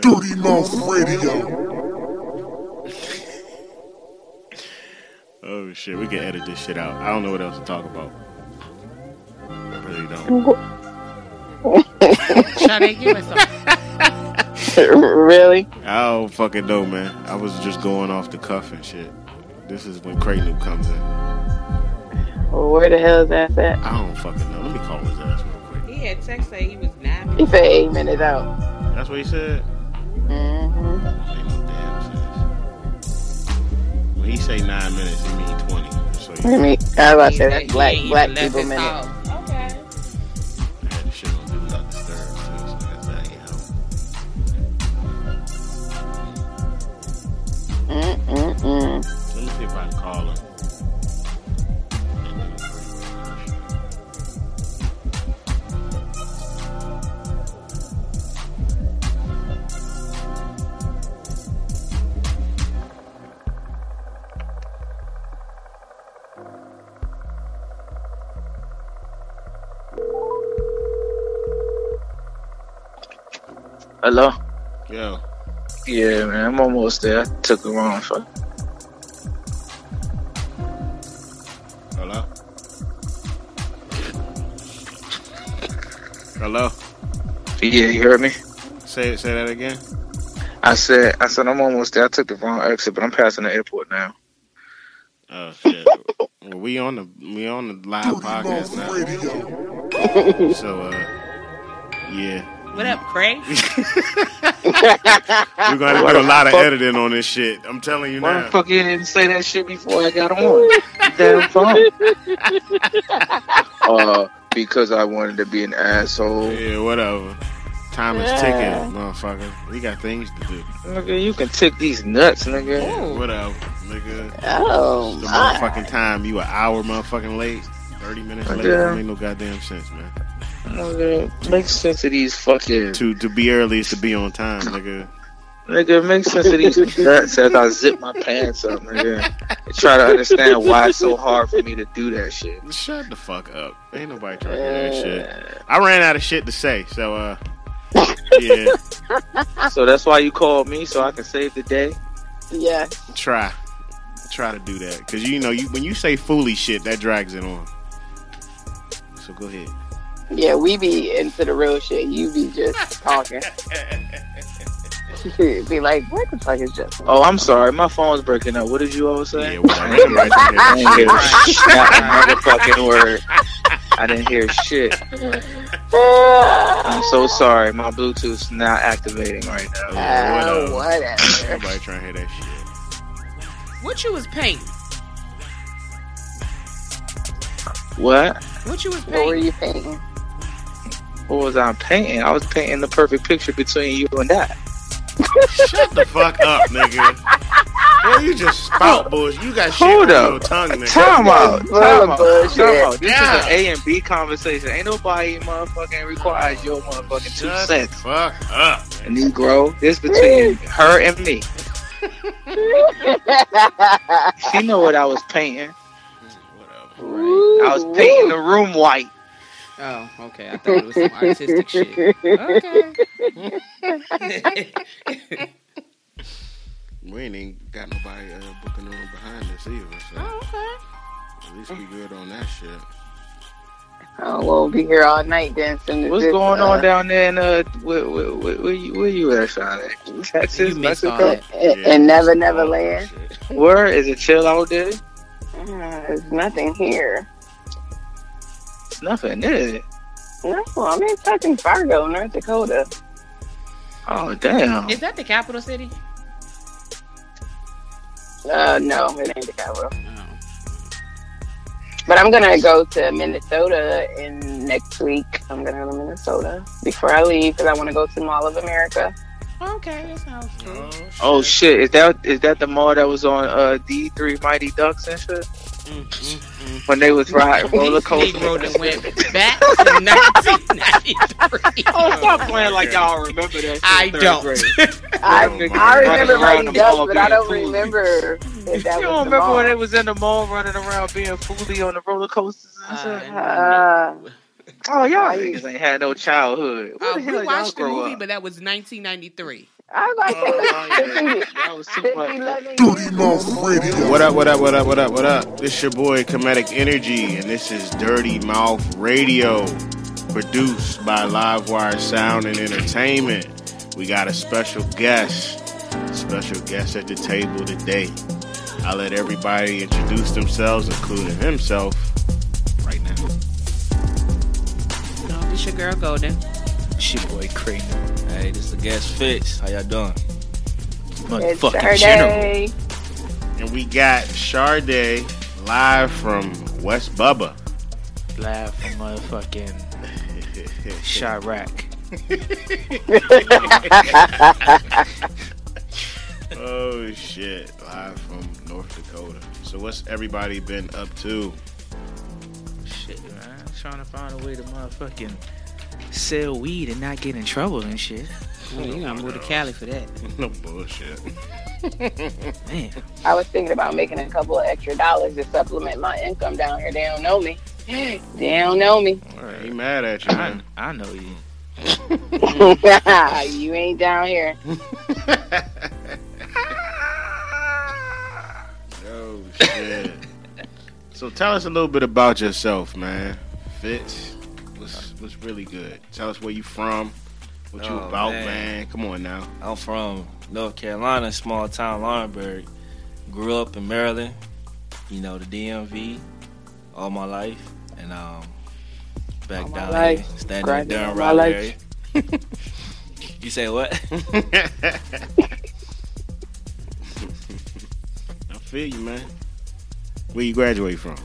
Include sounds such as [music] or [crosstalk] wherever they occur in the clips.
Dirty Mouth Radio. Oh shit, we can edit this shit out. I don't know what else to talk about. I really don't. Sade, give us some. [laughs] really? I don't fucking know, man. I was just going off the cuff and shit. This is when Creighton comes in. Well, where the hell is that at? I don't fucking know. Let me call his ass real quick. He had text say he was nine He minutes. said eight minutes out. That's what he said. Mm-hmm. Ain't no damn sense. When he say nine minutes, he mean twenty. So I you mean, I was about to say said that's he black black people his minute. house. Okay. had the shit on do not disturb too, so that's that ain't help. Mm-mm-mm. Let me see if I can call him. Hello? Yo, Yeah, man, I'm almost there. I took the wrong fuck. hello, hello. Yeah, you heard me? Say say that again. I said, I said I'm almost there. I took the wrong exit, but I'm passing the airport now. Oh shit. well, we on the we on the live podcast now. So uh, yeah, What up, Craig? we're gonna Why do a lot of editing on this shit. I'm telling you Why now. the fuck you didn't say that shit before I got on? Damn [laughs] phone. [laughs] uh, because I wanted to be an asshole. Yeah, whatever. Time is ticking, motherfucker. We got things to do. Nigga, you can tick these nuts, nigga. Yeah, whatever, nigga. Oh, The my. motherfucking time. You an hour motherfucking late. Thirty minutes late. Yeah. That make no goddamn sense, man. Nigga, make sense of these fucking. To to be early is to be on time, nigga. Nigga, make sense of these nuts as I zip my pants up, nigga. And try to understand why it's so hard for me to do that shit. Shut the fuck up. Ain't nobody trying to hear that shit. I ran out of shit to say, so uh, yeah, So that's why you called me, so I can save the day. Yeah. try, try to do that, cause you know you when you say foolish shit, that drags it on. So go ahead. Yeah, we be into the real shit. You be just talking. [laughs] be like, what the fuck is just? Oh, I'm sorry, my phone's breaking up. What did you all say? Yeah, whatever. Ain't nobody trying to [laughs] I didn't that hear shit. [laughs] a motherfucking word. I didn't hear shit. I'm so sorry. My Bluetooth's not activating right now. Yeah, Oh, whatever. whatever. Nobody trying to hear that shit. What you was painting? What? What you was painting? What were you painting? What was I painting? I was painting the perfect picture between you and that. Shut the fuck up, nigga. Boy, you just spout bullshit. You got shit Hold on up. your tongue, nigga. Time out. Full Time of out. Time out. This Yeah. is an A and B conversation. Ain't nobody motherfucking requires your motherfucking two Shut cents. the fuck up. Negro. This between her and me. [laughs] She know what I was painting. Whatever. I was painting the room white. Oh, okay. I thought it was some artistic shit. Okay. We ain't even got nobody uh, booking on behind us either, so oh, okay. at least we good on that shit. Oh, we'll be here all night dancing. What's this, going uh, on down there in uh where, where, where, where you where you at, Sean? Texas, You Mexico? that. And, and Never just Never all Land. shit. Where is it chill out there? Uh, there's nothing here. It's nothing, is it? No, I'm in fucking Fargo, North Dakota. Oh damn. Is that the capital city? Uh, no, it ain't the capital. Oh. But I'm gonna go to Minnesota in next week. I'm gonna go to Minnesota before I leave because I want to go to Mall of America. Okay, that sounds cool. Oh, shit. Oh shit! Is that is that the mall that was on uh D three Mighty Ducks and shit Mm, mm, mm. when they was riding roller coasters. Negro that went back to 1993. Oh, stop playing like y'all remember that. I don't. [laughs] I, I remember Running Mighty the Ducks, mall but I don't foolish. remember if that You was don't the remember mall. when they was in the mall running around being fooly on the roller coasters and shit? Uh, oh, y'all niggas ain't had no childhood. Where Uh, the we hell y'all watched the movie, up? but that was 1993. I was like, Oh, [laughs] yeah. 50, That was too 50, much. 11 Dirty years. Mouth Radio. What up, what up, what up, what up, what up? This your boy Comedic Energy, and this is Dirty Mouth Radio, produced by Livewire Sound and Entertainment. We got a special guest, special guest at the table today. I'll let everybody introduce themselves, including himself, right now. No, this your girl Golden. It's your boy Kramer. Hey, this is the guest fix. How y'all doing? It's Motherfucking general. And we got Sade live from West Bubba. Live from motherfucking [laughs] Chirac. [laughs] oh shit, live from North Dakota. So what's everybody been up to? Shit, man. I'm Trying to find a way to motherfucking sell weed and not get in trouble and shit. [laughs] Oh, you gotta move to Cali for that. [laughs] no bullshit. Man. I was thinking about making a couple of extra dollars to supplement my income down here. They don't know me. [gasps] They don't know me. He mad at you, I, man. I know you. [laughs] you ain't down here. oh shit. so tell us a little bit about yourself, man. Fitz, what's what's really good? Tell us where you from, what you Oh, about, man. man. Come on now. I'm from North Carolina, small town Laurinburg. Grew up in Maryland, you know, the DMV all my life. And um back All down life. here, standing in Grinding Durham all my Raleigh life. area. [laughs] you say what? [laughs] I feel you, man. Where you graduate from?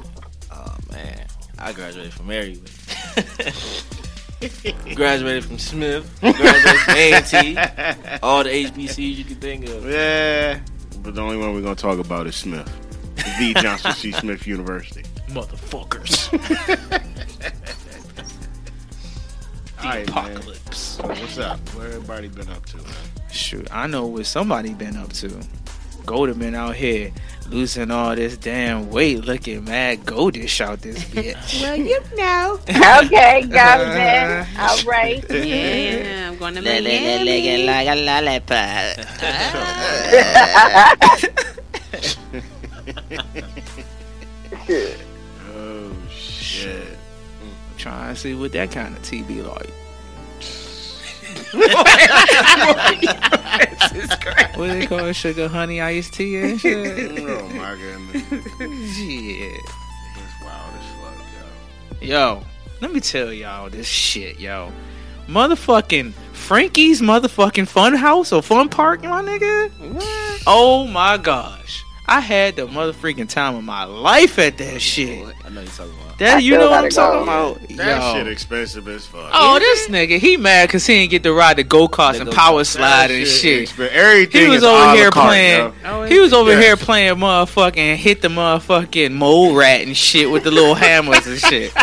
Oh man, I graduated from Marywood. Graduated from Smith. Graduated from A&T. All the HBCUs you can think of. Yeah, but the only one we're gonna talk about is Smith, the Johnson C. Smith University. Motherfuckers. [laughs] All right, man. Apocalypse. So what's up? Where everybody been up to? Man? Shoot, I know what somebody been up to. Golden been out here losing all this damn weight, looking mad goldish out this [laughs] bitch. Well, you know. Okay, Golden. [laughs] All right. Yeah, I'm going to Le- le- le- like a lollipop. Oh shit! Trying to see what that kind of tea be like. What they call it? Sugar honey iced tea and shit? [laughs] Oh my goodness, Shit. that's wild as fuck, Yo, let me tell y'all this shit, yo. Motherfucking Frankie's motherfucking fun house or fun park, my nigga. Oh my gosh. I had the motherfucking time of my life at that oh, shit. I know you're talking about. That I you know what I'm talking about? yo. That Yo. shit expensive as fuck. Oh, this nigga, he mad because he didn't get to ride the go karts and power That slide and shit. expen- Everything He was over here carte, playing. yo. Oh, He was over Yes. here playing motherfucking hit the motherfucking mole rat and shit with the little [laughs] hammers and shit.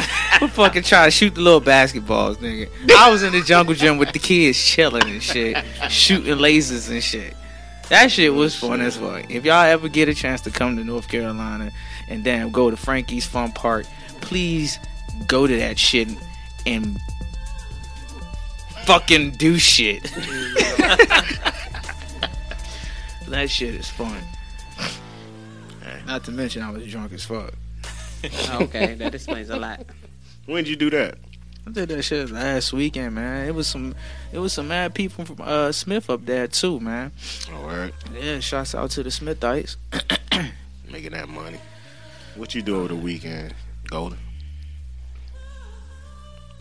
We fucking try to shoot the little basketballs, nigga. I was in the jungle gym with the kids chilling and shit, shooting lasers and shit. That shit was fun as fuck. If y'all ever get a chance to come to North Carolina and damn go to Frankie's Fun Park, please go to that shit and fucking do shit. [laughs] that shit is fun. Not to mention I was drunk as fuck. [laughs] okay, that explains a lot. When'd you do that? I did that shit last weekend, man. It was some, it was some mad people from uh, Smith up there too, man. All right, Yeah, shouts out to the Smithites. [clears throat] making that money. What you do over the weekend, Golden?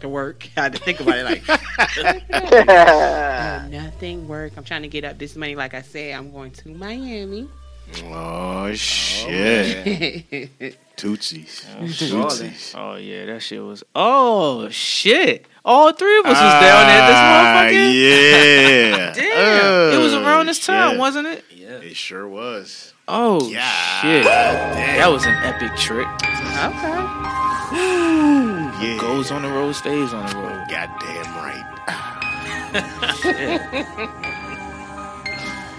To work. [laughs] I had to think about it like [laughs] [laughs] uh, nothing work. I'm trying to get up this money. Like I said, I'm going to Miami. Oh shit, yeah, [laughs] Tootsies, Oh, Tootsies. Oh yeah, that shit was. Oh shit! All three of us was down there. This Ah, motherfucker. Yeah. [laughs] Damn, it was Oh, around this time, shit. wasn't it? Yeah. It sure was. Oh Yeah. shit! Damn. That was an epic trip. okay. Yeah. Goes on the road, stays on the road. Goddamn right. [laughs]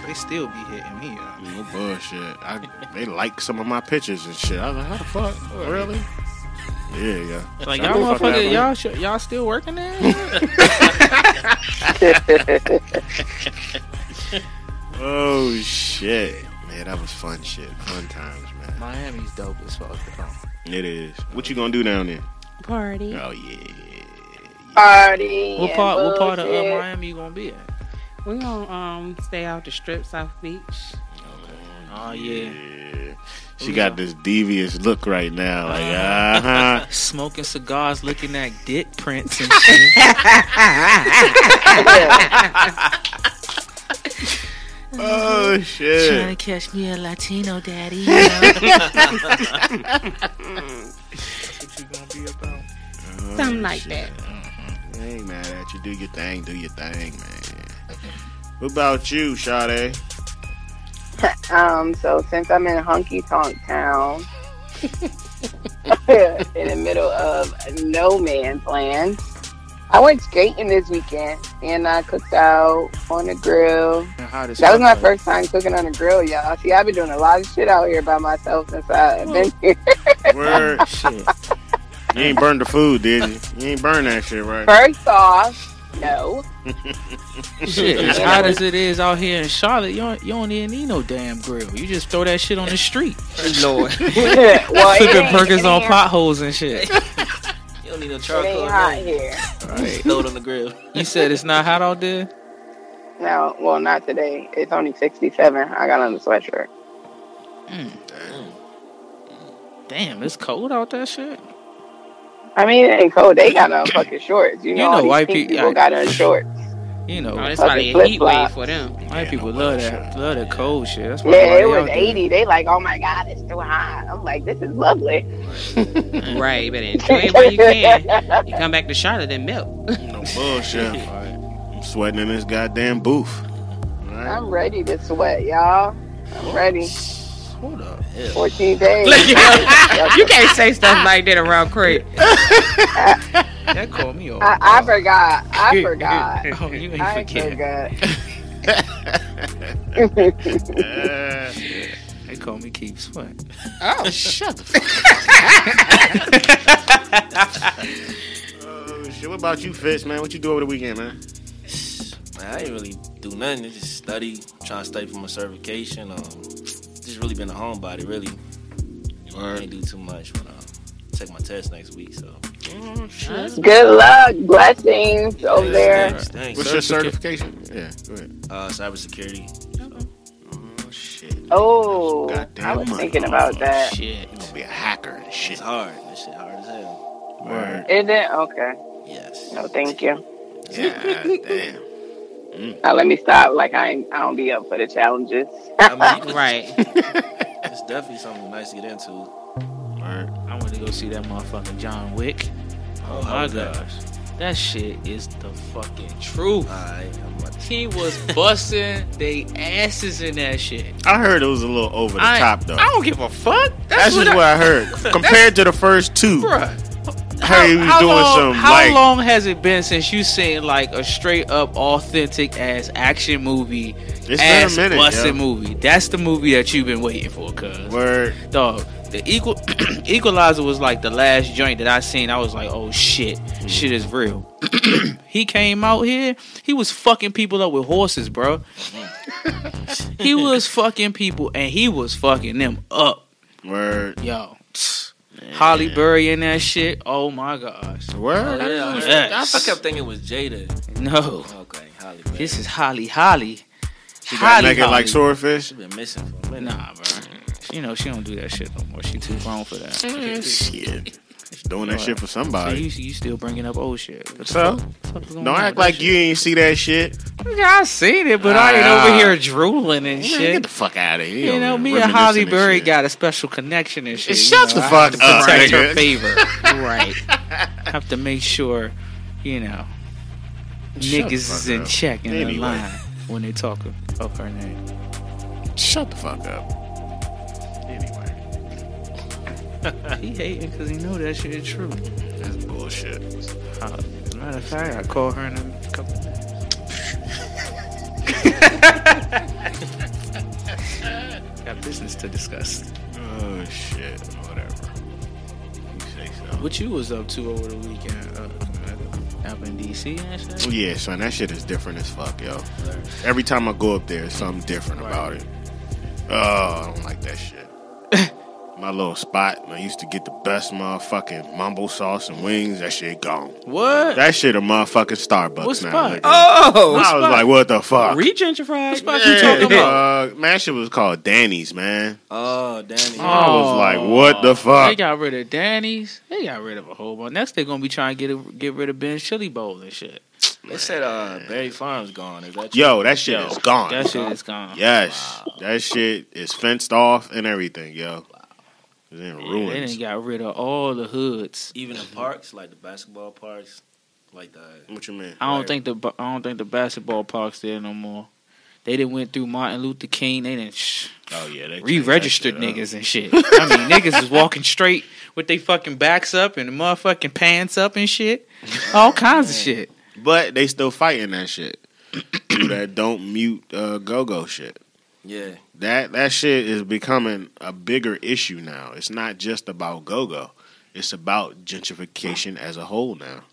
They still be hitting me up. No bullshit. I, they like some of my pictures and shit. I was like, how the fuck? Really? Yeah, yeah. Like y'all the fuck up, motherfucker, y'all sh- y'all still working there? [laughs] Oh shit, man, that was fun shit, fun times, man. Miami's dope as fuck. Though. It is. What you gonna do down there? Party. Oh yeah. Party. What part? What part of uh. Miami you gonna be at? We're gonna um stay out the strip, South Beach. Oh yeah, Yeah. She got this devious look right now, like uh huh. [laughs] smoking cigars, looking at dick prints and [laughs] shit. Oh shit! Trying to catch me a Latino daddy. You [laughs] what you gonna be about? Oh, Something like shit. that. I ain't mad at you. Do your thing. Do your thing, man. What about you, Sade? [laughs] Um, so since I'm in Honky Tonk Town, [laughs] in the middle of no man's land, I went skating this weekend and I cooked out on the grill. Hot as That was my though. first time cooking on the grill, y'all. See, I've been doing a lot of shit out here by myself since I've been here. [laughs] Word. Shit. You ain't burned the food, did you? You ain't burned that shit, right? First off, no. [laughs] Shit, [laughs] as hot as it is out here in Charlotte, you don't, you don't even need no damn grill. You just throw that shit on the street. [laughs] Lord. well, it Flipping ain't- burgers on ain't- potholes and shit. You don't need no It charcoal. ain't hot nothing. here. Right. Throw it on the grill. You said it's not hot out there? No, well, not today. It's only 67. I got on the sweatshirt. Mm. Damn, it's cold out that shit. I mean, it ain't cold. They got on [laughs] fucking shorts. You know, You know all white pink pe- people I- got on shorts. You know, Oh, it's Fucking probably a heat flip-flop. wave for them. white Yeah, people no love bullshit. that, love that cold shit. That's why Yeah, it they was out there. 80. They like, oh my god, it's too hot. I'm like, this is lovely. Right, [laughs] but enjoy it while you can. You come back to Charlotte and melt. No bullshit. [laughs] I'm sweating in this goddamn booth. Right? I'm ready to sweat, y'all. I'm ready. Hold up. 14 days. [laughs] [laughs] you can't say stuff like that around Craig. [laughs] That called me off. I, I forgot. I forgot. oh, you ain't I forget. forgot. Uh, They call me Keep Sweat. Oh, shut the fuck Oh, shit. What about you, Fitz, man? What you do over the weekend, man? Man, I ain't really do nothing. Just study, trying to study for my certification. Um, just really been a homebody, really. I ain't do too much, but um, take my test next week. So Oh, shit. Good luck. Blessings over there. Thanks, thanks. What's your certification? Yeah, go ahead. Uh, cybersecurity. Oh, shit. Oh, Goddamn I was money. thinking about that. Shit. You gonna be a hacker and It's hard. This shit hard as hell. Word. Is it? Okay. Yes. No, thank you. Yeah, damn. Now let me stop. Like I ain't, I don't be up for the challenges. I mean, [laughs] right. It's [laughs] definitely something nice to get into. Word. I want to go see that motherfucking John Wick. Oh how my was that? gosh. That shit is the fucking truth. Alright, I'm about to He [laughs] was busting they asses in that shit. I heard it was a little over the I, top, though. I don't give a fuck. That's, That's what just what I heard. Compared to the first two, Bruh. Heard he was doing long, some, how like- long has it been since you seen like a straight up authentic ass action movie, It's been a ass minute, yo. movie? That's the movie that you've been waiting for, cuz. Word. Dog, the equal [clears throat] Equalizer was like the last joint that I seen. I was like, oh shit, Mm. shit is real. [clears throat] he came out here, he was fucking people up with horses, bro. [laughs] he was fucking people, and he was fucking them up, Word. yo. Halle Berry in that shit. Oh my gosh. Word. Oh, yeah, I, heard- Yes. I kept thinking it was Jada. No, Okay, Holly. Berry. this is Holly Holly. She got Holly, naked like Holly. swordfish. She been missing for a minute. Nah, bro. You know she don't do that shit no more. She too grown for that. Shit. Doing that shit for So somebody. you, you still bringing up old shit. What the So? fuck- fuck is going Don't on act with like that you ain't see that shit. shit? Yeah, I seen it, but I ain't Ah. over here drooling and Man, shit. get the fuck out of here. You know, me and Halle Berry got a special connection and shit. Shut you know, the I fuck have to up, protect her favor. [laughs] right. have to make sure, you know, Shut the niggas is in up. check in the Anyway. line when they talk of her name. Shut the fuck up. [laughs] He hating because he know that shit is true. that's bullshit. Uh, as a matter of fact, I called her in a couple. [laughs] Got business to discuss. Oh shit. Whatever. You say so. What you was up to over the weekend? Uh, up in DC and shit. Yeah, son, that shit is different as fuck, yo. Every time I go up there, something different about it. Oh, I don't like that shit. [laughs] My little spot, I used to get the best motherfucking mumbo sauce and wings. That shit gone. What? That shit a motherfucking Starbucks What now. spot? nigga. Oh, I was like, what the fuck? Regentrified. What spot you talking about? Uh, man, shit was called Danny's, man. Oh, Danny. I was like, what the fuck? They got rid of Danny's. They got rid of a whole bunch. Next, they're gonna be trying to get get rid of Ben's Chili Bowl and shit. They said uh, Barry Farm's gone. Is that true? Yo, that shit Yo, is gone. That shit is gone. Yes, that shit is fenced off and everything, yo. It's in Yeah, they ruins. done got rid of all the hoods. Even the parks, like the basketball parks, like the. What you mean? I don't Right. think the I don't think the basketball parks there no more. They didn't went through Martin Luther King. They didn't shh, Oh yeah, they re-registered shit up. niggas and shit. I mean, [laughs] niggas is walking straight with they fucking backs up and the motherfucking pants up and shit. All kinds of shit. But they still fighting that shit. [clears throat] that don't mute uh, go go shit. Yeah. That that shit is becoming a bigger issue now. It's not just about go go. It's about gentrification as a whole now.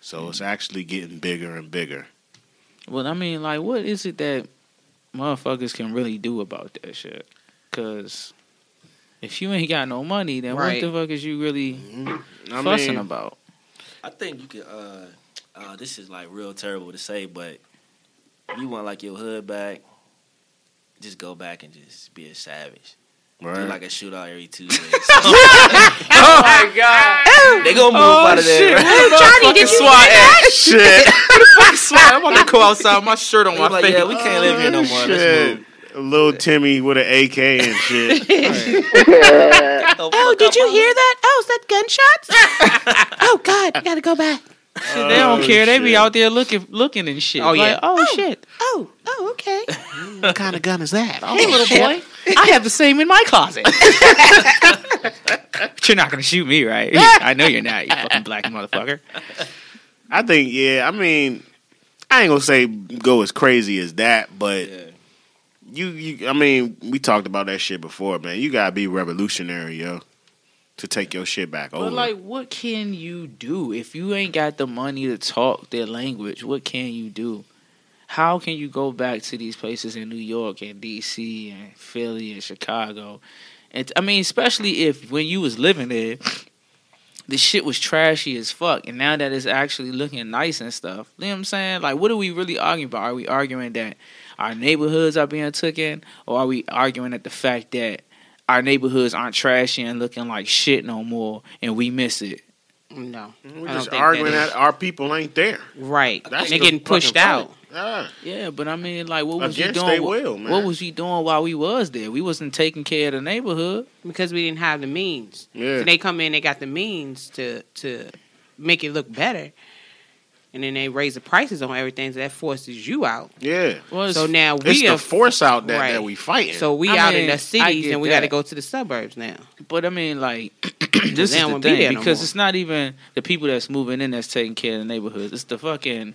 So it's actually getting bigger and bigger. Well, I mean, like, what is it that motherfuckers can really do about that shit? Because if you ain't got no money, then Right. what the fuck is you really I fussing mean, about? I think you can. Uh, uh, this is like real terrible to say, but you want like your hood back. Just go back and just be a savage. Do like a shootout every Tuesday. [laughs] [laughs] Oh my god! they gonna move Oh out of there. shit! Johnny, did you SWAT at? [laughs] shit. Fucking SWAT! I'm about to go outside my shirt on my like, face. yeah, we can't live here no more. Let's move. Little Timmy with an AK and shit. Oh, did you hear that? Oh, is that gunshots? oh God, I gotta go back. Shit, they don't Oh, care. They be out there looking, looking and shit. Oh, Like, yeah. oh, Oh. shit. Oh, oh, okay. what kind of gun is that? Oh, Hey, little boy. [laughs] I have the same in my closet. but [laughs] you're not gonna shoot me, right? [laughs] I know you're not. You fucking black motherfucker. I think, yeah. I mean, I ain't gonna say go as crazy as that, but Yeah. you, you. I mean, we talked about that shit before, man. You gotta be revolutionary, yo, to take your shit back over. But like, what can you do if you ain't got the money to talk their language? What can you do? How can you go back to these places in New York and D.C. and Philly and Chicago? And I mean, especially if when you was living there, the shit was trashy as fuck, and now that it's actually looking nice and stuff. You know what I'm saying? Like, what are we really arguing about? Are we arguing that our neighborhoods are being taken, or are we arguing at the fact that our neighborhoods aren't trashy and looking like shit no more, and we miss it? No, mm, we're just arguing that that, our people ain't there. right. That's They're the getting pushed out. point. Yeah. Yeah, but I mean, like, what was Against we they doing? will, man. What was we doing while we was there? We wasn't taking care of the neighborhood. because we didn't have the means. Yeah. So they come in, they got the means to to make it look better, and then they raise the prices on everything. So that forces you out. Yeah. Well, So now It's we the are force out that, right. that we fighting. So we I out in the cities, and we got to go to the suburbs now. But I mean, like, [clears throat] They this is don't the wanna be thing no because it's not even the people that's moving in that's taking care of the neighborhoods. It's the fucking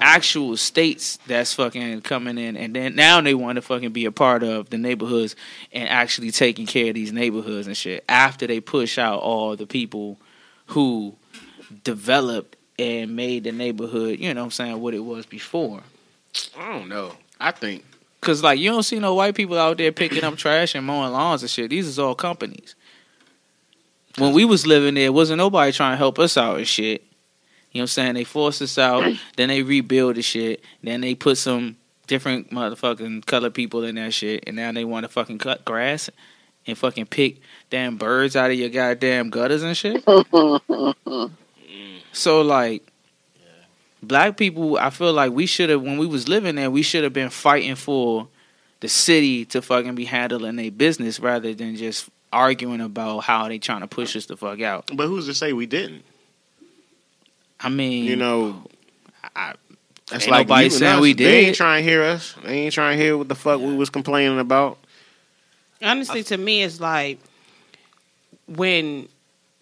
actual states that's fucking coming in, and then now they want to fucking be a part of the neighborhoods and actually taking care of these neighborhoods and shit. After they push out all the people who developed and made the neighborhood, you know, what I'm saying what it was before. I don't know. I think Cause like you don't see no white people out there picking up trash and mowing lawns and shit. These is all companies. When we was living there, wasn't nobody trying to help us out and shit. You know what I'm saying? They forced us out, [coughs] then they rebuild the shit, then they put some different motherfucking color people in that shit, and now they want to fucking cut grass and fucking pick damn birds out of your goddamn gutters and shit. [laughs] So like black people, I feel like we should have when we was living there, we should have been fighting for the city to fucking be handling their business rather than just arguing about how they trying to push us the fuck out. but who's to say we didn't? I mean, You know, I, that's Ain't like nobody you and saying us. we did. They ain't trying to hear us. They ain't trying to hear what the fuck we was complaining about. Honestly, to me, it's like when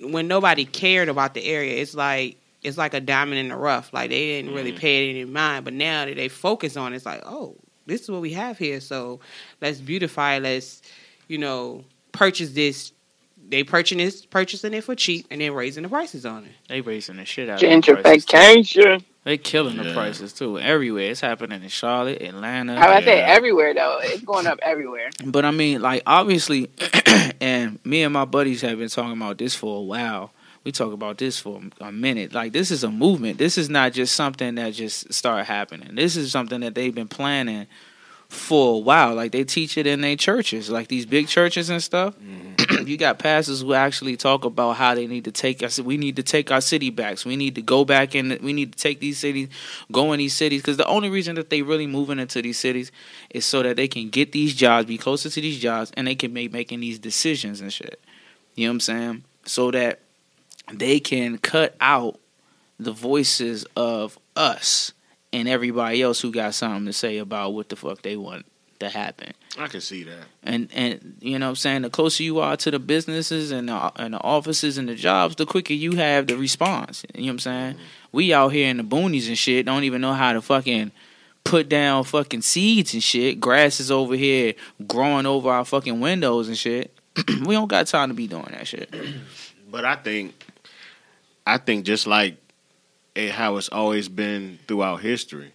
when nobody cared about the area. It's like it's like a diamond in the rough. Like they didn't really mm. pay it any mind, but now that they focus on, it, it's like, oh, this is what we have here. So let's beautify. Let's you know purchase this they purchasing it, purchasing it for cheap and then raising the prices on it. They raising the shit out of the prices. Gentrification. They killing the prices too everywhere. It's happening in Charlotte, Atlanta. How I say everywhere though? It's going up everywhere. [laughs] But I mean, like obviously, [clears throat] and me and my buddies have been talking about this for a while. We talk about this for a minute. Like this is a movement. This is not just something that just started happening. This is something that they've been planning for a while. Like they teach it in their churches, like these big churches and stuff. Mm-hmm. [clears throat] you got pastors who actually talk about how they need to take us. We need to take our city back. So we need to go back and we need to take these cities, go in these cities. Because the only reason that they really moving into these cities is so that they can get these jobs, be closer to these jobs, and they can make making these decisions and shit. You know what I'm saying? So that they can cut out the voices of us and everybody else who got something to say about what the fuck they want to happen. I can see that. And and you know what I'm saying the closer you are to the businesses and the, and the offices and the jobs, the quicker you have the response. You know what I'm saying? Mm-hmm. We out here in the boonies and shit don't even know how to fucking put down fucking seeds and shit. Grass is over here growing over our fucking windows and shit. [clears throat] we don't got time to be doing that shit. [clears throat] But I think, I think just like it, how it's always been throughout history,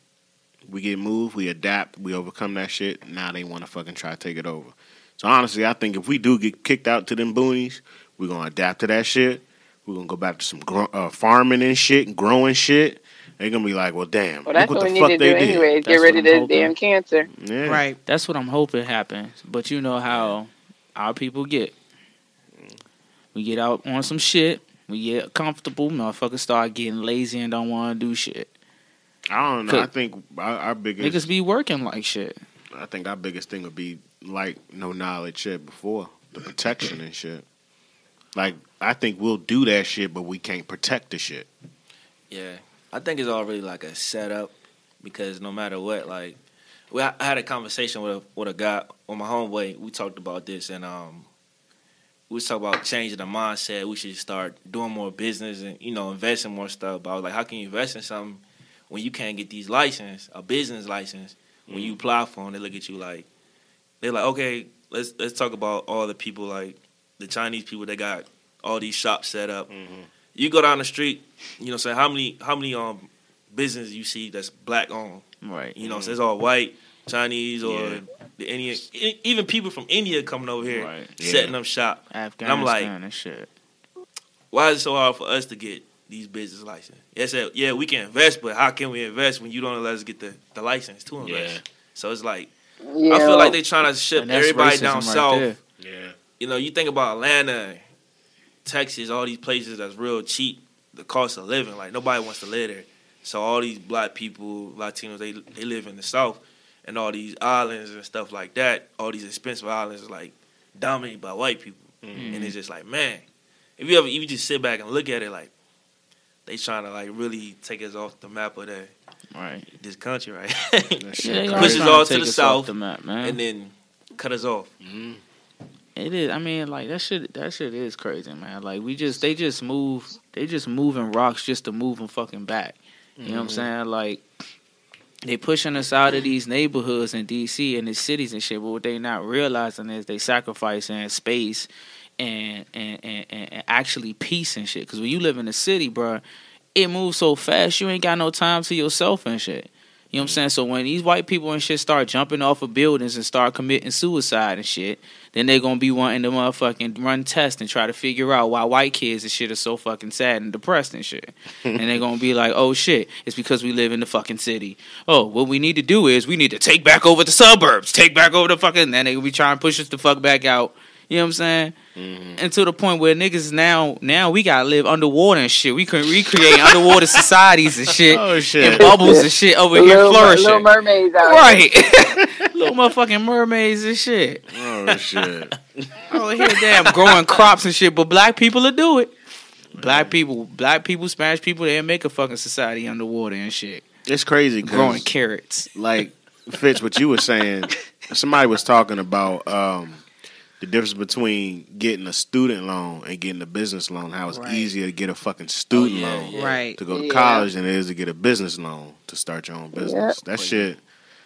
we get moved, we adapt, we overcome that shit. Now they want to fucking try to take it over. So honestly, I think if we do get kicked out to them boonies, we're gonna adapt to that shit. We're gonna go back to some gro- uh, farming and shit, and growing shit. They're gonna be like, well, damn, Well, that's look what what we the need fuck to do they did. anyways. Get That's rid of this damn cancer. Yeah. Right. That's what I'm hoping happens. But you know how our people get. We get out on some shit. We get comfortable. Motherfuckers start getting lazy and don't want to do shit. I don't know. I think our, our biggest Niggas be working like shit. I think our biggest thing would be like no knowledge shit before the protection and shit. Like I think we'll do that shit, but we can't protect the shit. Yeah, I think it's already like a setup because no matter what, like, we I had a conversation with a, with a guy on my homeboy. We talked about this and um, we was talking about changing the mindset. We should start doing more business and you know investing more stuff. But I was like, how can you invest in something when you can't get these license, a business license? When you mm-hmm. apply for them, they look at you like they're like, okay, let's let's talk about all the people like the Chinese people that got all these shops set up. Mm-hmm. You go down the street, you know, say how many how many um businesses you see that's black owned. Right. You know, so mm-hmm. it's all white, Chinese, or Yeah. the Indian, even people from India coming over here Right. setting Yeah. up shop. Afghanistan I'm like- and shit. Why is it so hard for us to get these business license? Yes, yeah, we can invest, but how can we invest when you don't let us get the, the license to invest? Yeah. So it's like Yeah. I feel like they're trying to ship everybody down right south. there. Yeah. You know, you think about Atlanta, Texas, all these places that's real cheap. The cost of living, like nobody wants to live there. So all these black people, Latinos, they they live in the south, and all these islands and stuff like that. All these expensive islands like dominated by white people, mm-hmm. and it's just like, man, if you ever if you just sit back and look at it, like they trying to like really take us off the map of the, Right. this country, right? That [laughs] shit Yeah, they crazy. Pushes all to take the south, the map, man. and then cut us off. Mhm. It is. I mean, like that shit. That shit is crazy, man. Like we just, they just move. They just moving rocks just to move them fucking back. You know what I'm saying? Like they pushing us out of these neighborhoods in DC and the cities and shit. But what they not realizing is they sacrificing space and and and, and, actually peace and shit. Because when you live in the city, bro, it moves so fast. You ain't got no time to yourself and shit. You know what I'm saying? So when these white people and shit start jumping off of buildings and start committing suicide and shit, then they're gonna be wanting to motherfucking run tests and try to figure out why white kids and shit are so fucking sad and depressed and shit. [laughs] and they're gonna be like, oh shit, it's because we live in the fucking city. Oh, what we need to do is we need to take back over the suburbs, take back over the fucking. And then they gonna be trying to push us the fuck back out. You know what I'm saying? And to the point where niggas now, now we gotta live underwater and shit. We can recreate underwater societies and shit, Oh and shit. bubbles and shit over The here little, flourishing. little mermaids out Right. [laughs] Little motherfucking mermaids and shit. Oh shit. [laughs] Over here, damn, growing crops and shit, but black people will do it. Black people, black people, Spanish people, they make a fucking society underwater and shit. It's crazy Growing carrots. like Fitz, what you were saying, somebody was talking about um, the difference between getting a student loan and getting a business loan. How it's Right. easier to get a fucking student yeah, loan yeah. Right. to go to Yeah. college than it is to get a business loan to start your own business. That shit,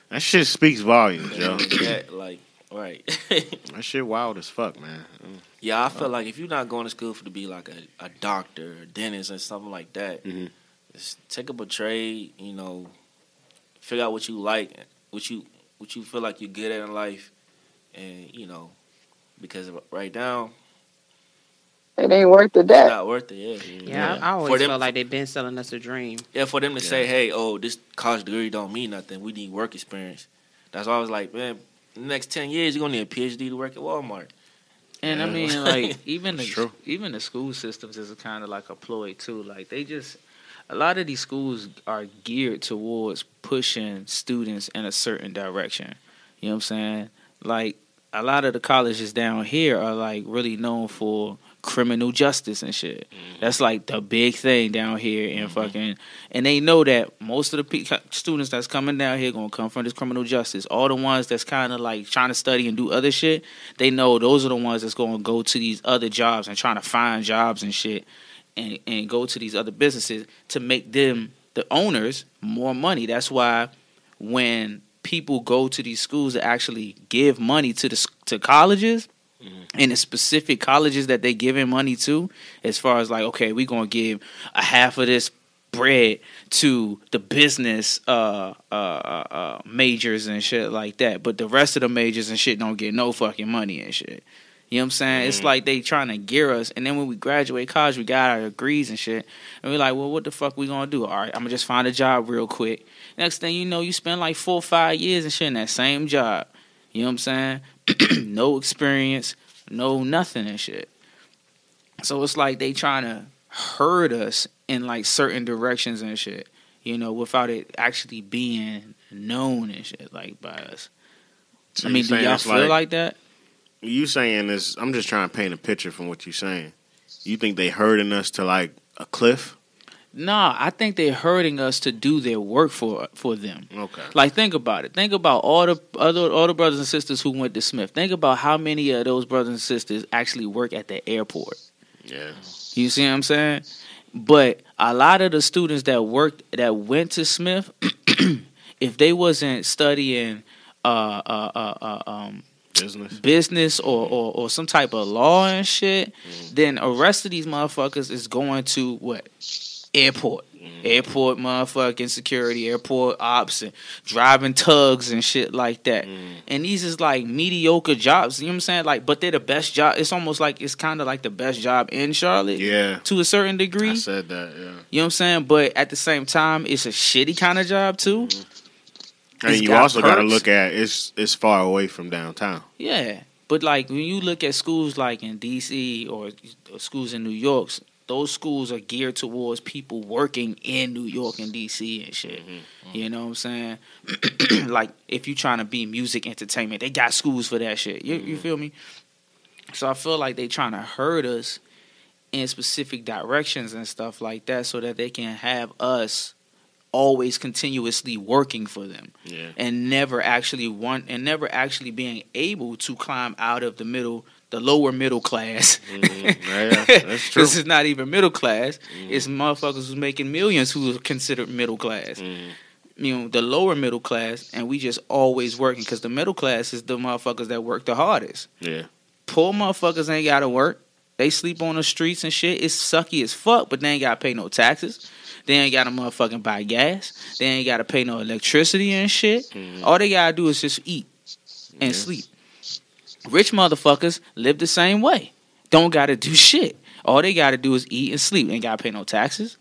that shit speaks volumes, yo. that like Right. [coughs] That shit wild as fuck, man. Yeah, I feel like if you're not going to school for to be like a, a doctor, or dentist, or something like that, Mhm. just take up a trade. You know, figure out what you like, what you what you feel like you're good at in life, and you know, because right now It ain't worth the it's debt. not worth it. Yeah, Yeah, I, I For always them- felt like they've been selling us a dream. Yeah, for them to say, "Hey, oh, this college degree don't mean nothing. We need work experience." That's why I was like, man, the next ten years you're gonna need a PhD to work at Walmart. And I mean, like [laughs] even the true. even the school systems is kind of like a ploy too. Like they just a lot of these schools are geared towards pushing students in a certain direction. You know what I'm saying? Like a lot of the colleges down here are like really known for criminal justice and shit. Mm-hmm. That's like the big thing down here in mm-hmm. fucking and they know that most of the pe- students that's coming down here going to come from this criminal justice. All the ones that's kind of like trying to study and do other shit, they know those are the ones that's going to go to these other jobs and trying to find jobs and shit and and go to these other businesses to make them the owners more money. That's why when people go to these schools to actually give money to the to colleges and the specific colleges that they giving money to, as far as like, okay, we're gonna give a half of this bread to the business uh, uh, uh, uh, majors and shit like that, but the rest of the majors and shit don't get no fucking money and shit. You know what I'm saying? It's like they trying to gear us, and then when we graduate college, we got our degrees and shit, and we're like, well, what the fuck we gonna do? All right, I'm gonna just find a job real quick. Next thing you know, you spend like four or five years and shit in that same job. You know what I'm saying? [clears throat] no experience, no nothing and shit. So it's like they trying to herd us in like certain directions and shit, you know, without it actually being known and shit like by us. So I mean, do y'all feel like, that? You saying this? I'm just trying to paint a picture from what you're saying. You think they hurting us to like a cliff? Nah, I think they're hurting us to do their work for for them. Okay. Like think about it. Think about all the other all the brothers and sisters who went to Smith. Think about how many of those brothers and sisters actually work at the airport. Yeah. You see what I'm saying? But a lot of the students that worked that went to Smith, [clears throat] if they wasn't studying uh, uh, uh, uh, um, Business. business or, mm-hmm. or, or some type of law and shit, mm-hmm. then the rest of these motherfuckers is going to what? Airport. Mm-hmm. Airport motherfucking security, airport ops and driving tugs and shit like that. And these is like mediocre jobs, you know what I'm saying? Like but they're the best job. It's almost like it's kind of like the best job in Charlotte Yeah. to a certain degree. I said that. Yeah. You know what I'm saying? But at the same time, it's a shitty kind of job too. And you also got to look at it's it's far away from downtown. Yeah, but like when you look at schools like in D.C. or, or schools in New York, those schools are geared towards people working in New York and D.C. and shit. Mm-hmm, mm-hmm. You know what I'm saying? [clears throat] like if you're trying to be music entertainment, they got schools for that shit. You, you mm-hmm. feel me? So I feel like they trying to hurt us in specific directions and stuff like that, so that they can have us always continuously working for them Yeah. and never actually want and never actually being able to climb out of the middle the lower middle class Mhm. Yeah, that's [laughs] true. this is not even middle class it's motherfuckers who's making millions who are considered middle class Mhm. you know the lower middle class and we just always working because the middle class is the motherfuckers that work the hardest Yeah. poor motherfuckers ain't gotta work they sleep on the streets and shit it's sucky as fuck but they ain't gotta pay no taxes they ain't gotta motherfucking buy gas they ain't gotta pay no electricity and shit mm-hmm. all they gotta do is just eat and Yeah. sleep. Rich motherfuckers live the same way. Don't gotta do [laughs] shit. All they gotta do is eat and sleep. Ain't gotta pay no taxes.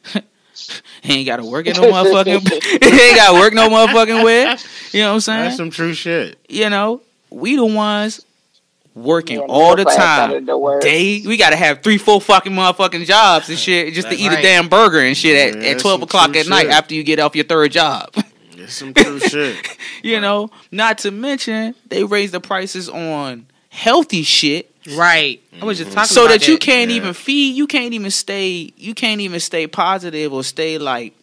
[laughs] ain't gotta work at no motherfucking. [laughs] ain't gotta work no motherfucking where. You know what I'm saying? That's some true shit. you know, we the ones working all the middle class gotta time. do work. Day, we gotta have three, four fucking motherfucking jobs and shit just to That's eat a damn burger and shit at, Yeah, at twelve o'clock at night shit. after you get off your third job. [laughs] It's some true shit. [laughs] You know, not to mention they raise the prices on healthy shit Right. I was just mm-hmm. talking so about that you can't Yeah. even feed, you can't even stay, you can't even stay positive or stay like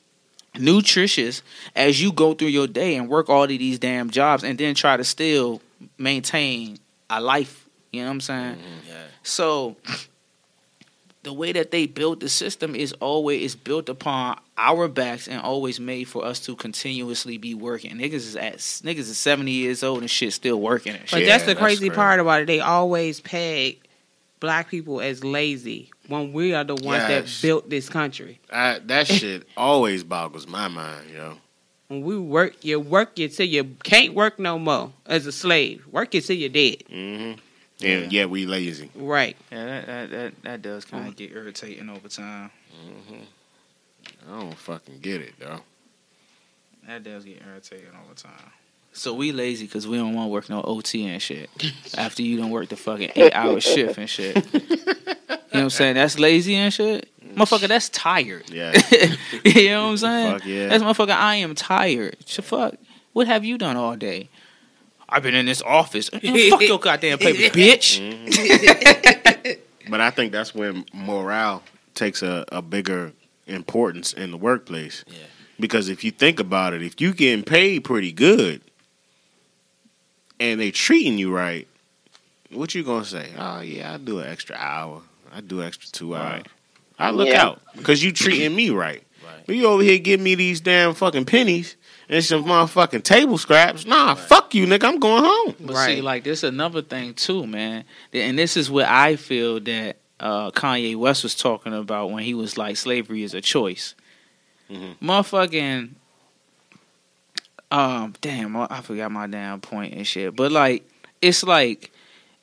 nutritious as you go through your day and work all of these damn jobs and then try to still maintain a life. You know what I'm saying? Yeah. So [laughs] the way that they built the system is always is built upon our backs and always made for us to continuously be working. Niggas is at niggas is seventy years old and shit still working and But that's the that's crazy crazy. part about it. They always peg black people as lazy when we are the ones Yes. that built this country. I, that [laughs] shit always boggles my mind, yo. When we work, you work you till you can't work no more as a slave. Work you till you're dead. Mm-hmm. And yet we lazy. Right. Yeah, that that that, that does kind of get irritating over time. Mm-hmm. I don't fucking get it, though. That does get irritating over time. So we lazy because we don't want to work no OT and shit. [laughs] After you don't work the fucking eight hour shift and shit. You know what I'm saying? That's lazy and shit. Motherfucker, that's tired. Yeah. [laughs] you know what I'm saying? Fuck yeah. That's motherfucker. I am tired. So fuck. What have you done all day? I've been in this office. [laughs] fuck your goddamn paper, [laughs] bitch. Mm-hmm. But I think that's when morale takes a, a bigger importance in the workplace. Yeah. Because if you think about it, if you getting paid pretty good and they treating you right, what you gonna say? Oh yeah, I do an extra hour. I do extra two hours. Right. I look Yeah. out because you treating me right. Right. But you over here giving me these damn fucking pennies and some motherfucking table scraps. Nah, fuck you, nigga. I'm going home. But Right. see, like this another thing too, man. And this is what I feel that uh, Kanye West was talking about when he was like, slavery is a choice. Mhm. Motherfucking, um, damn, I I forgot my damn point and shit. But like, it's like,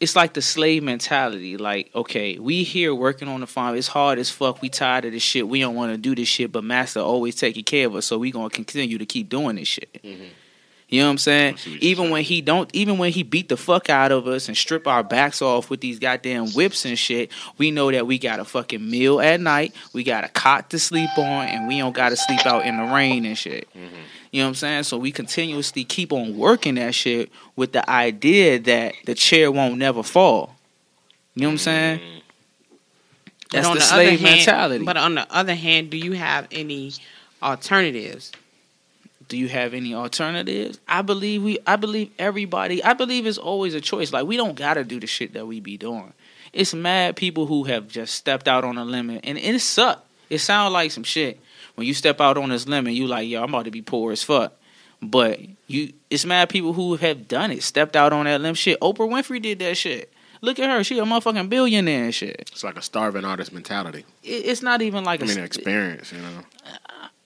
it's like the slave mentality. Like, okay, we here working on the farm. It's hard as fuck. We tired of this shit. We don't want to do this shit. But master always taking care of us, so we gonna continue to keep doing this shit. Mm-hmm. You know what I'm saying? What you're Even when he don't, even when he beat the fuck out of us and strip our backs off with these goddamn whips and shit, we know that we got a fucking meal at night, we got a cot to sleep on, and we don't got to sleep out in the rain and shit. Mm-hmm. You know what I'm saying? So we continuously keep on working that shit with the idea that the chair won't never fall. You know what I'm saying? Mm. But That's on the other slave hand- mentality. But on the other hand, do you have any alternatives? do you have any alternatives? I believe we I believe everybody I believe it's always a choice. Like we don't gotta do the shit that we be doing. It's mad people who have just stepped out on a limit and it suck. It sounds like some shit. When you step out on this limit, you like, yo, I'm about to be poor as fuck. But you it's mad people who have done it, stepped out on that limb shit. Oprah Winfrey did that shit. Look at her, she a motherfucking billionaire and shit. It's like a starving artist mentality. It, it's not even like I a mean, experience, you know.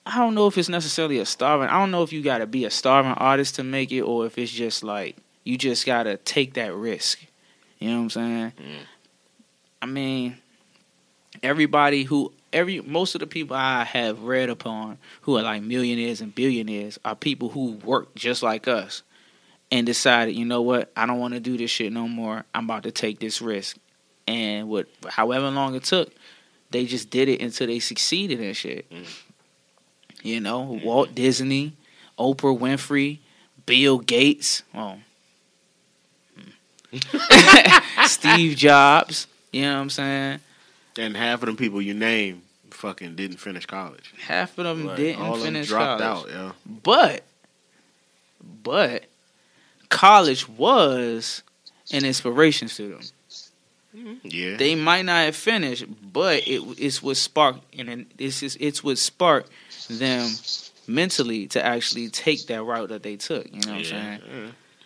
I don't know if it's necessarily a starving. I don't know if you got to be a starving artist to make it, or if it's just like you just got to take that risk. You know what I'm saying? Mm. I mean, everybody who every most of the people I have read upon who are like millionaires and billionaires are people who work just like us and decided, you know what, I don't want to do this shit no more. I'm about to take this risk, and what, however long it took, they just did it until they succeeded and shit. Mm. You know, mm-hmm. Walt Disney, Oprah Winfrey, Bill Gates, oh, [laughs] [laughs] Steve Jobs. You know what I'm saying? And half of them people you name fucking didn't finish college. Half of them Right. didn't All of them finish dropped college. out, yeah. But, but, college was an inspiration to them. Mm-hmm. Yeah. They might not have finished, but it it's what sparked and then this it's what sparked them mentally to actually take that route that they took. You know what I'm saying?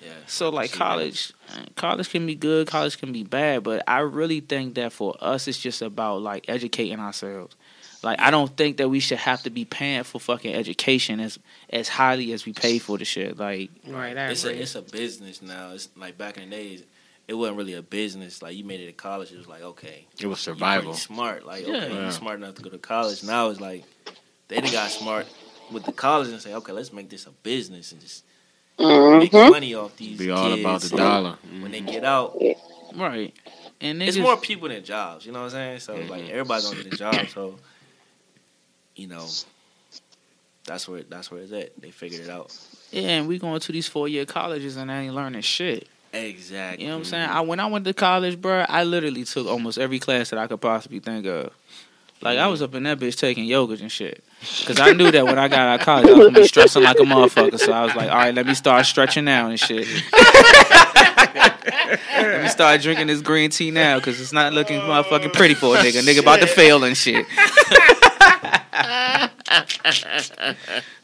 Yeah. Yeah. So like See that. college, college can be good, college can be bad, but I really think that for us, it's just about like educating ourselves. Like I don't think that we should have to be paying for fucking education as as highly as we pay for the shit. Like Right. I It's a it's a business now. It's like back in the days, it wasn't really a business. Like you made it to college, it was like okay, It was you survival. smart. Like Yeah. okay, Yeah. you smart enough to go to college. Now it's like they done got smart with the college and say, okay, let's make this a business and just make Mhm. money off these Be all kids. about the dollar. When they get out, right, and it's niggas- more people than jobs. You know what I'm saying? So Mhm. like everybody's gonna get a job. So you know, that's where that's where it's at. They figured it out. Yeah, and we going to these four year colleges and I ain't learning shit. Exactly. You know what I'm saying? I when I went to college, bro, I literally took almost every class that I could possibly think of. Like I was up in that bitch taking yoga and shit, cause I knew that when I got out of college, I was gonna be stressing like a motherfucker. So I was like, all right, let me start stretching now and shit. [laughs] let me start drinking this green tea now because it's not looking motherfucking pretty for a nigga. Nigga about to fail and shit. [laughs]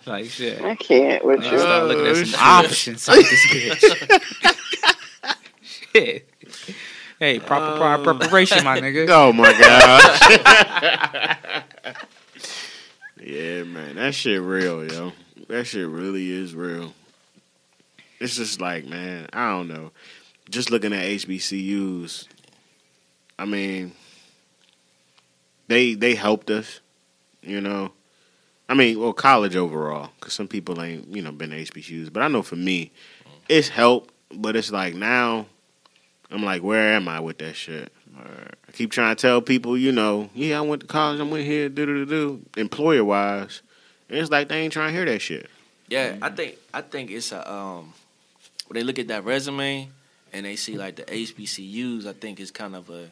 like shit. I can't with I you. start looking at Oh, some shit. options on this bitch. [laughs] shit. Hey, proper prior oh. preparation, my nigga. [laughs] Oh my god. [laughs] yeah, man, that shit real, yo. That shit really is real. It's just like, man, I don't know. Just looking at HBCUs, I mean, they they helped us, you know. I mean, well, college overall, because some people ain't, you know, been to HBCUs. But I know for me, it's helped. But it's like now, I'm like, where am I with that shit? I keep trying to tell people, you know, yeah, I went to college, I went here, do do do do, employer wise. And it's like they ain't trying to hear that shit. Yeah, I think I think it's a um when they look at that resume and they see like the HBCUs, I think it's kind of a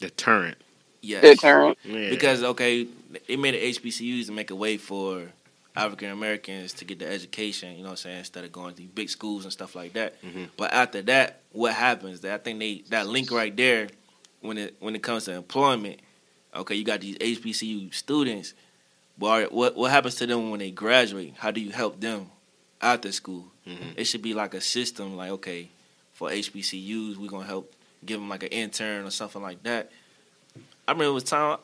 Deterrent. yes. Deterrent. Yeah. Because okay, they made the HBCUs to make a way for African Americans to get the education, you know what I'm saying, instead of going to big schools and stuff like that. Mhm. But after that, what happens? That I think they that link right there when it when it comes to employment, okay, you got these HBCU students, but what what happens to them when they graduate? How do you help them after school? Mhm. It should be like a system like okay, for HBCUs, we're going to help give them like an intern or something like that. I remember it was time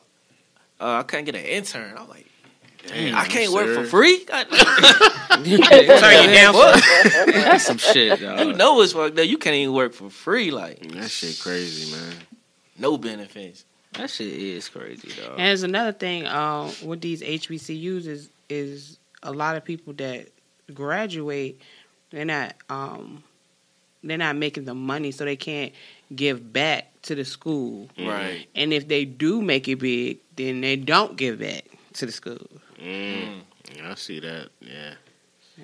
uh, I couldn't get an intern. I was like, Damn, I can't work for free. [laughs] [laughs] Turn you down for That's some shit, dog. you know it's fucked up. You can't even work for free. Like That shit crazy, man. no benefits. That shit is crazy, dog. And there's another thing um, with these HBCUs is is a lot of people that graduate, they're not um, they're not making the money, so they can't give back to the school. Right. And if they do make it big, then they don't give back to the school. Mm. I see that. Yeah.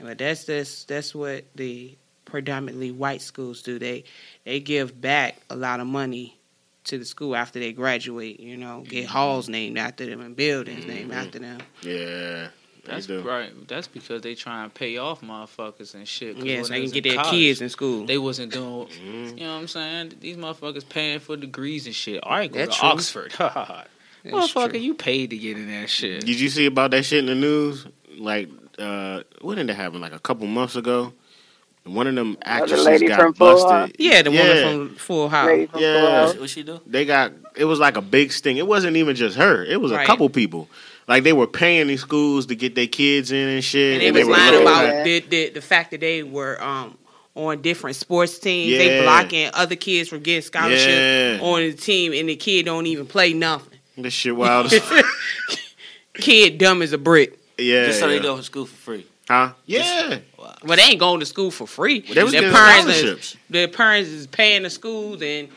But that's just that's what the predominantly white schools do. They they give back a lot of money to the school after they graduate. You know, get halls named after them and buildings named Mhm. after them. Yeah. That's right. That's because they try and pay off motherfuckers and shit. Yeah, when so they they can get their college, kids in school. They wasn't doing. Mhm. You know what I'm saying? These motherfuckers paying for degrees and shit. I ain't go That's to true. Oxford. [laughs] That's Motherfucker, true. you paid to get in that shit. Did you see about that shit in the news? Like, uh, what did it happen? Like a couple months ago, one of them actresses lady got from Full busted. Yeah, the Yeah. woman from Full House. Lady from Yeah. Full What, what she do? They got it was like a big sting. It wasn't even just her. It was a couple people. Like they were paying these schools to get their kids in and shit. And they was were lying about the, the the fact that they were um on different sports teams. Yeah. They blocking other kids from getting scholarships Yeah. on the team, and the kid don't even play nothing. This shit wild. as- [laughs] Kid dumb as a brick. yeah, Just so they yeah. go to school for free. Huh? Yeah. Wow. But they ain't going to school for free. They was their getting parents is, scholarships. their parents is paying the schools and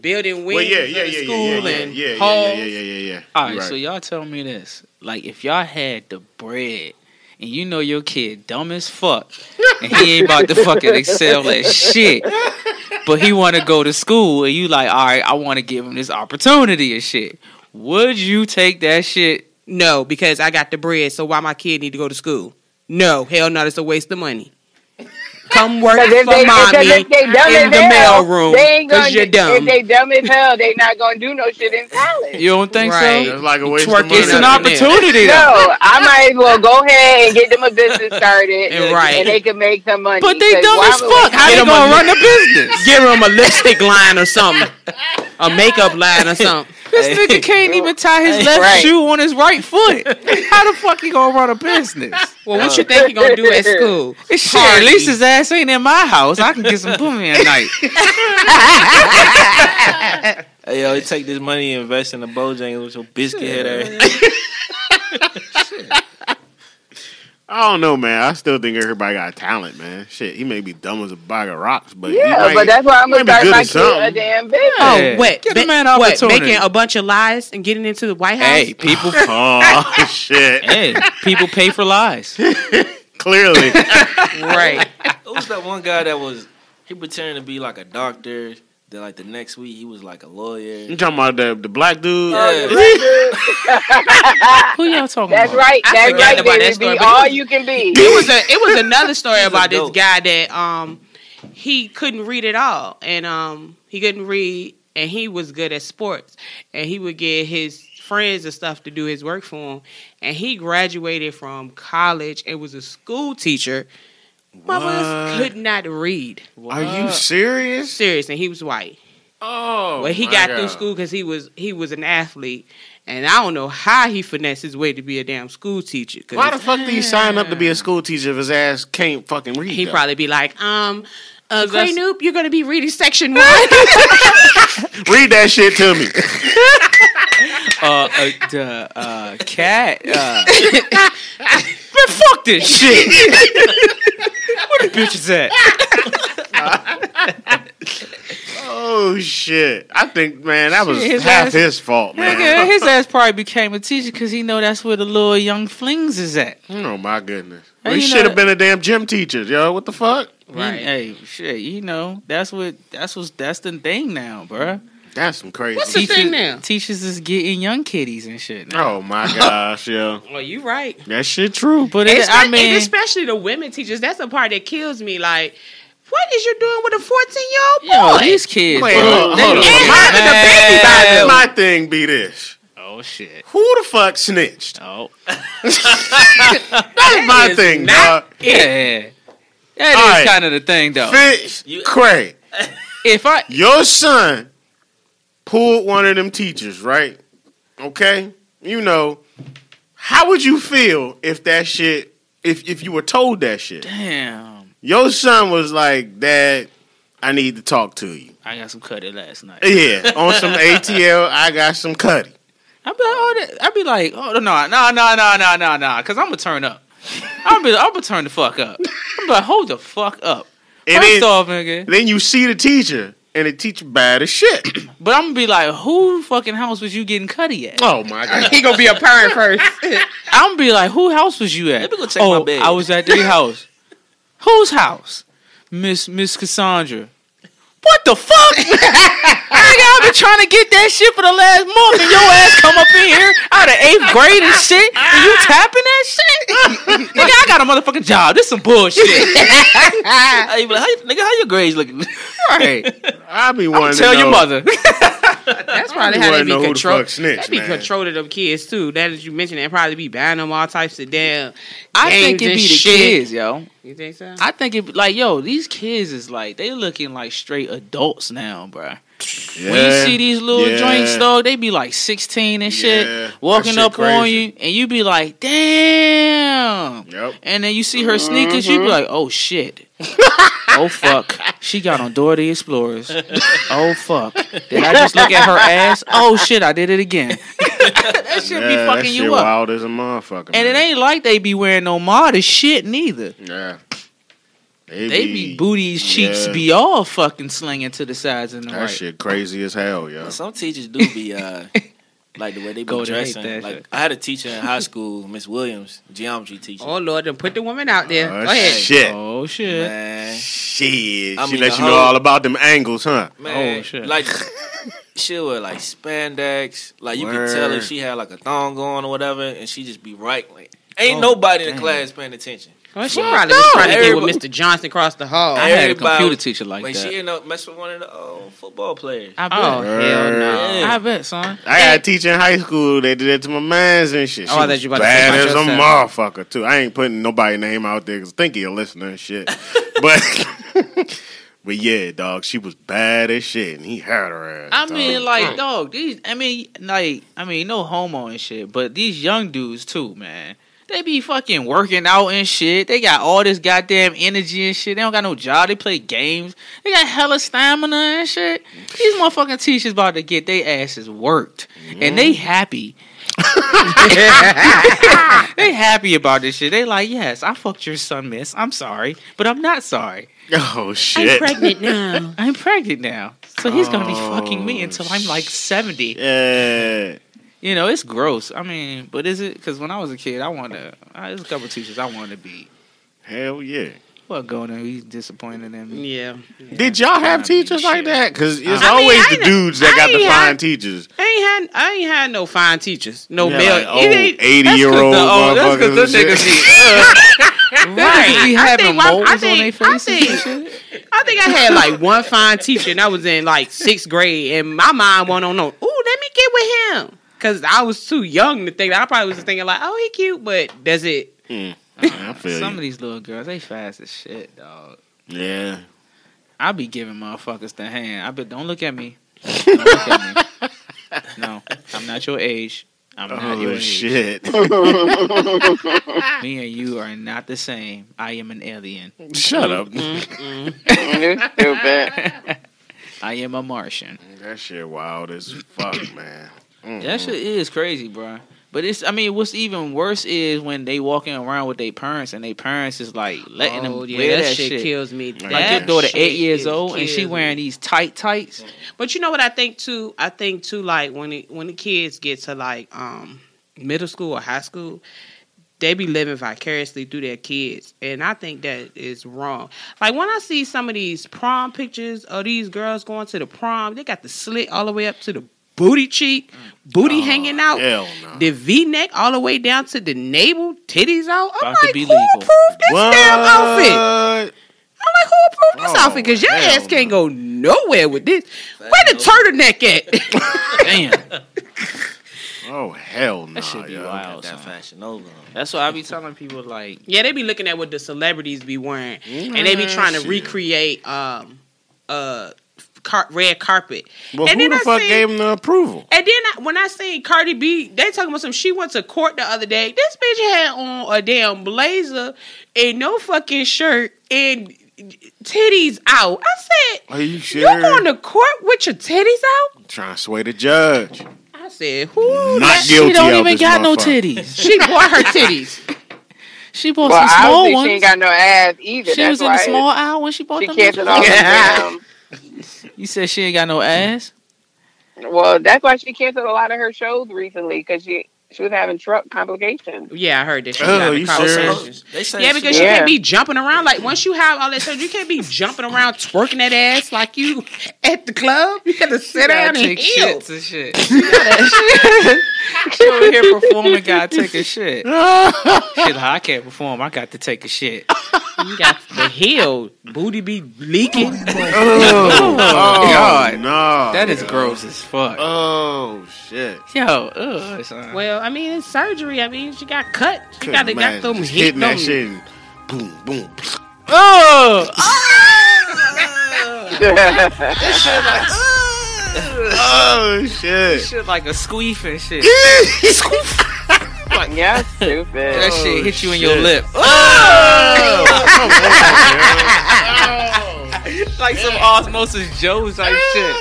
building wings Well, yeah, for yeah, yeah, school yeah, yeah, and yeah, yeah, halls. yeah, yeah, yeah, yeah, yeah. All right, You so y'all tell me this: like, if y'all had the bread, and you know your kid dumb as fuck, and he ain't about to fucking excel at shit, but he want to go to school, and you like, all right, I want to give him this opportunity and shit. Would you take that shit? No, because I got the bread, so why my kid need to go to school? No, hell no, it's a waste of money. Come work Because for they, mommy because if they dumb in the hell, mailroom they because you're dumb. If dumb. they dumb as hell, they not gonna do no shit in college. You don't think Right. so? It's like a waste Twerk of money. It's an opportunity, though. No, I might as well go ahead and get them a business started, And [laughs] right. and they can make some money. But they dumb why as fuck. How Get they 'em gonna a- [laughs] run a business? Give them a lipstick line or something, a makeup line or something. This nigga can't even tie his left Right. shoe on his right foot. [laughs] How the fuck he gonna run a business? Well, what you think he gonna do at school? It's [laughs] shit, at least his ass ain't in my house. I can get some [laughs] boomy at night. Hey yo, you take this money and invest in the Bojangles with your biscuit head ass. I don't know, man. I still think everybody got talent, man. Shit, he may be dumb as a bag of rocks, but he Yeah, might- but that's why I'm gonna start good my at kid a damn business. Oh, Yeah. what? Give the man what? Making a bunch of lies and getting into the White House. hey, people. [laughs] Oh shit! [laughs] hey, people pay for lies. [laughs] Clearly, right? Who's that one guy that was he pretended to be like a doctor? Then like the next week he was like a lawyer. you talking about the the black dude? Yeah. [laughs] Who y'all talking That's about? right. I That's forgot right. about that story, Be all was- you can be. It was a it was another story [laughs] about this guy that um he couldn't read at all, and um, he couldn't read, and he was good at sports, and he would get his friends and stuff to do his work for him, and he graduated from college and was a school teacher. Motherfuckers could not read. Are you serious? Serious, and he was white. Oh, Well, he my got God. through school because he was he was an athlete, and I don't know how he finessed his way to be a damn school teacher. 'cause Why the fuck did he sign up to be a school teacher if his ass can't fucking read? he though? probably be like, um, uh, Gray that's- Noop, you're gonna be reading section [laughs] one. read that shit to me. [laughs] uh, uh, the uh, cat. Uh, [laughs] man, fuck this shit. Where the bitches at? Oh shit! I think man, that was his half ass- his fault, man. Nigga, his [laughs] ass probably became a teacher because he know that's where the little young flings is at. Oh my goodness! Hey, Well, he should have been a damn gym teacher, yo. What the fuck? Right. Hey, shit, you know that's what that's what that's the thing now, bruh. That's some crazy. What's the thing now? Teachers is getting young kiddies and shit. Now. Oh my gosh, yeah. [laughs] well, you right. That shit true. But it, I mean, and especially the women teachers. That's the part that kills me. Like, what is you doing with a fourteen year old boy? these kids. Wait, bro, hold, they hold on. be ain't My, having a baby by my thing be this: Oh shit. Who the fuck snitched? Oh. [laughs] That's my thing, not dog. Yeah. That is All right. kind of the thing, though. Fitz, You- Craig, If I your son pulled one of them teachers, right? Okay? You know, how would you feel if that shit if if you were told that shit? Damn. Your son was like, Dad, I need to talk to you. I got some cutty last night. Yeah, on some ATL, I got some cutty. I'd be like, oh, that, I'd be like, oh no, no, no, no, no, no, no, because I'm gonna turn up. I'm gonna, I'm gonna turn the fuck up. I'm like, hold the fuck up. First and then, off, nigga. Then you see the teacher, and it teach bad as shit. [clears throat] but I'm gonna be like, who fucking house was you getting cutty at? Oh my god! [laughs] he gonna be a parent [laughs] first. I'm gonna be like, who house was you at? Let me go check oh, my bed. I was at their house. [laughs] Whose house? Miss Miss Cassandra. What the fuck? [laughs] Nigga, I've been trying to get that shit for the last month, and your ass come up in here out of eighth grade and shit, and you tapping that shit? [laughs] Nigga, I got a motherfucking job. This some bullshit. How you be like, how, you- nigga, how your grades looking? right. [laughs] I be I'm wanting tell to know, your mother. That's probably how they be know who the control. fuck snitched, They be man. controlling them kids too. That as you mentioned, they probably be buying them all types of damn. I think games it and be the shit. kids, yo. You think so? I think it like yo, these kids is like they looking like straight adults now, bruh. When you see these little yeah. joints, though, they be like 16 and shit, Yeah, walking shit up on you, and you be like, damn. Yep. And then you see her sneakers, Mm-hmm. you be like, oh shit. Oh fuck. She got on Dora the Explorers. oh fuck. Did I just look at her ass? Oh shit, I did it again. [laughs] that should be Yeah, that fucking shit you up. wild as a motherfucker. And it ain't like they be wearing no modest shit neither. Yeah. They be booties, cheeks yeah. be all fucking slinging to the sides and the That right. shit crazy as hell, yo. Some teachers do be uh, [laughs] like the way they be Go dressing. that Like shit. I had a teacher in high school, Miss Williams, geometry teacher. Oh Lord, then put the woman out there. Oh, Go ahead. shit. Oh shit. Man, Shit. I she mean, let the you know whole- all about them angles, huh? man, Oh, oh shit. like [laughs] she'll wear like spandex. Like you Word. can tell if she had like a thong on or whatever, and she just be right. Like oh, ain't Oh, nobody in the class paying attention. Well, she probably was trying to get with Mr. Johnson across the hall. I had a Everybody- computer teacher like When that. she ended up uh, messing with one of the old football players. I bet. Oh hell no! Yeah. I bet, son. I had a teacher in high school. They did that to my mans and shit. She Oh, I thought was you about to say bad about as a motherfucker too. I ain't putting nobody's name out there because I think he'll listen and shit. [laughs] but [laughs] but yeah, dog, she was bad as shit, and he had her ass. I dog. mean, like, mm. dog, these, I mean, like, I mean, no homo and shit, but these young dudes, too, man. They be fucking working out and shit. They got all this goddamn energy and shit. They don't got no job. They play games. They got hella stamina and shit. These motherfucking teachers about to get their asses worked. And they happy. [laughs] they happy about this shit. They like, yes, I fucked your son, miss. I'm sorry. But I'm not sorry. oh shit! I'm pregnant now. [laughs] I'm pregnant now. So he's gonna be Oh, fucking me oh, until I'm like 70. Yeah. You know, it's gross. I mean, but is it? Because when I was a kid, I wanted to. Uh, there's a couple teachers I wanted to be. Hell yeah. Well, going there, he's disappointed in me. Yeah. Did y'all have I mean, teachers like shit. that? Because it's I always I the dudes that I got the ain't fine had- teachers. I ain't had I ain't had no fine teachers. No Yeah, male. like old ain't- eighty That's year 'cause old the- oh, that's 'cause motherfuckers. them and [laughs] niggas be, Niggas I think why- I think- I think- I think I had like one fine teacher, and I was in like sixth grade, and my mind went on, "Ooh, let me get with him," because I was too young to think. I probably was thinking like, "Oh, he cute," but does it? Mm. [laughs] I feel Some you. of these little girls, they fast as shit, dog. Yeah. I be giving motherfuckers the hand. I be don't look at me. [laughs] Don't look at me. No, I'm not your age. I'm not your Oh age. shit. [laughs] Me and you are not the same. I am an alien. Shut up. I am a Martian. That shit wild as fuck, man. Mm. That shit is crazy, bro. But it's, I mean, what's even worse is when they walking around with their parents and their parents is like letting Oh, them yeah, wear that, that, shit, shit. kills me. Like Like your daughter eight years old and she kills me. wearing these tight tights. But you know what I think too? I think too, like when it, when the kids get to like um middle school or high school, they be living vicariously through their kids, and I think that is wrong. Like when I see some of these prom pictures of these girls going to the prom, they got the slit all the way up to the booty cheek, booty Oh, hanging out, Hell no. the V neck all the way down to the navel, titties out. I'm About to like, be who legal. approved this damn outfit? I'm like, who approved this Oh, outfit? Because your ass can't no. go nowhere with this. Where the turtleneck at? [laughs] [laughs] Damn, Oh hell no. that should be yo. wild. That fashion over. 'em. That's why I be telling people like, yeah, they be looking at what the celebrities be wearing, Mm, and they be trying to shit. recreate um uh car- red carpet. Well, And who then the I fuck seen- gave him the approval? And then I, when I seen Cardi B, they talking about some. She went to court the other day. This bitch had on a damn blazer and no fucking shirt and titties out. I said, Are you sure? "You sure? going to court with your titties out?" Trying to sway the judge. I said, "Who?" Not that- guilty she don't even got no titties. [laughs] She bought her titties. [laughs] She bought Well, some small obviously ones. she ain't got no ass either. she That's was in why the small aisle when she bought she them. canceled bitches. [laughs] You said she ain't got no ass. Well, that's why she canceled a lot of her shows recently because she she was having truck complications. Yeah, I heard that. She Oh, got in you conversations. They say Yeah, because you Yeah. can't be jumping around. Like once you have all that stuff, you can't be jumping around twerking that ass like you at the club. You got to sit down and take heel. shits and [laughs] shit. she over here performing, gotta take a shit. [laughs] Shit, like, I can't perform. I got to take a shit. You got the heel, booty be leaking. Oh, oh, [laughs] oh God. no. That is yo. gross as fuck. Oh shit. Yo, ugh. Well, I mean, it's surgery. I mean, she got cut. She Couldn't got, got imagine them just hit hitting that shit and boom, boom. oh, [laughs] Oh shit. shit like a squeef and shit. yeah, [laughs] stupid. That Oh, shit hit you in your lip. Oh, oh [laughs] like some Osmosis Jones like shit.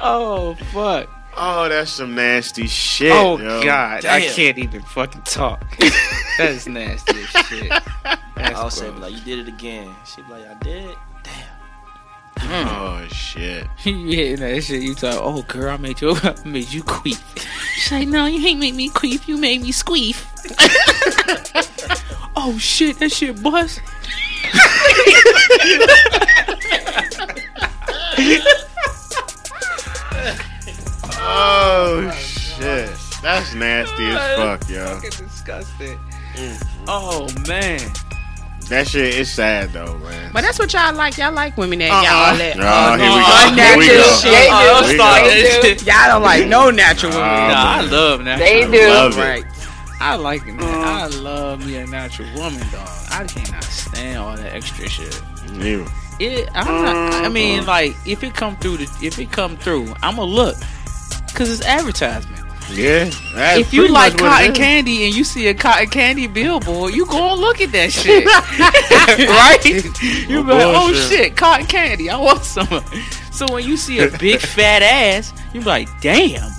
Oh fuck. Oh, that's some nasty shit. Oh yo. god, I can't even fucking talk. [laughs] that is nasty shit. That's I'll say, like, you did it again. She be like, I did. Damn. Hmm. Oh shit. [laughs] you hitting that shit. You talk, oh girl, I made you, [laughs] I made you queef. She's like, no, you ain't make me queef. You made me squeef. oh shit, that shit bust. Oh shit. That's nasty as fuck, yo. Fucking disgusting. Oh man. That shit is sad though, man. But that's what y'all like. Y'all like women that Uh-uh. y'all let Oh, here we uh, go. Unnatural shit. They Oh, do. we start go. that [laughs] shit. Y'all don't like no natural women. Oh, Nah, I man. love natural. They do. Love right. I like it. Man. I love me a natural woman, dog. I cannot stand all that extra shit. You. It, I'm not, I mean, like if it come through, the, if it come through, I'ma look, cause it's advertisement. Yeah. if you like much what it cotton candy and you see a cotton candy billboard, you go and look at that shit, [laughs] right? You be like, oh shit, cotton candy, I want some. So when you see a big [laughs] fat ass, you be like, damn,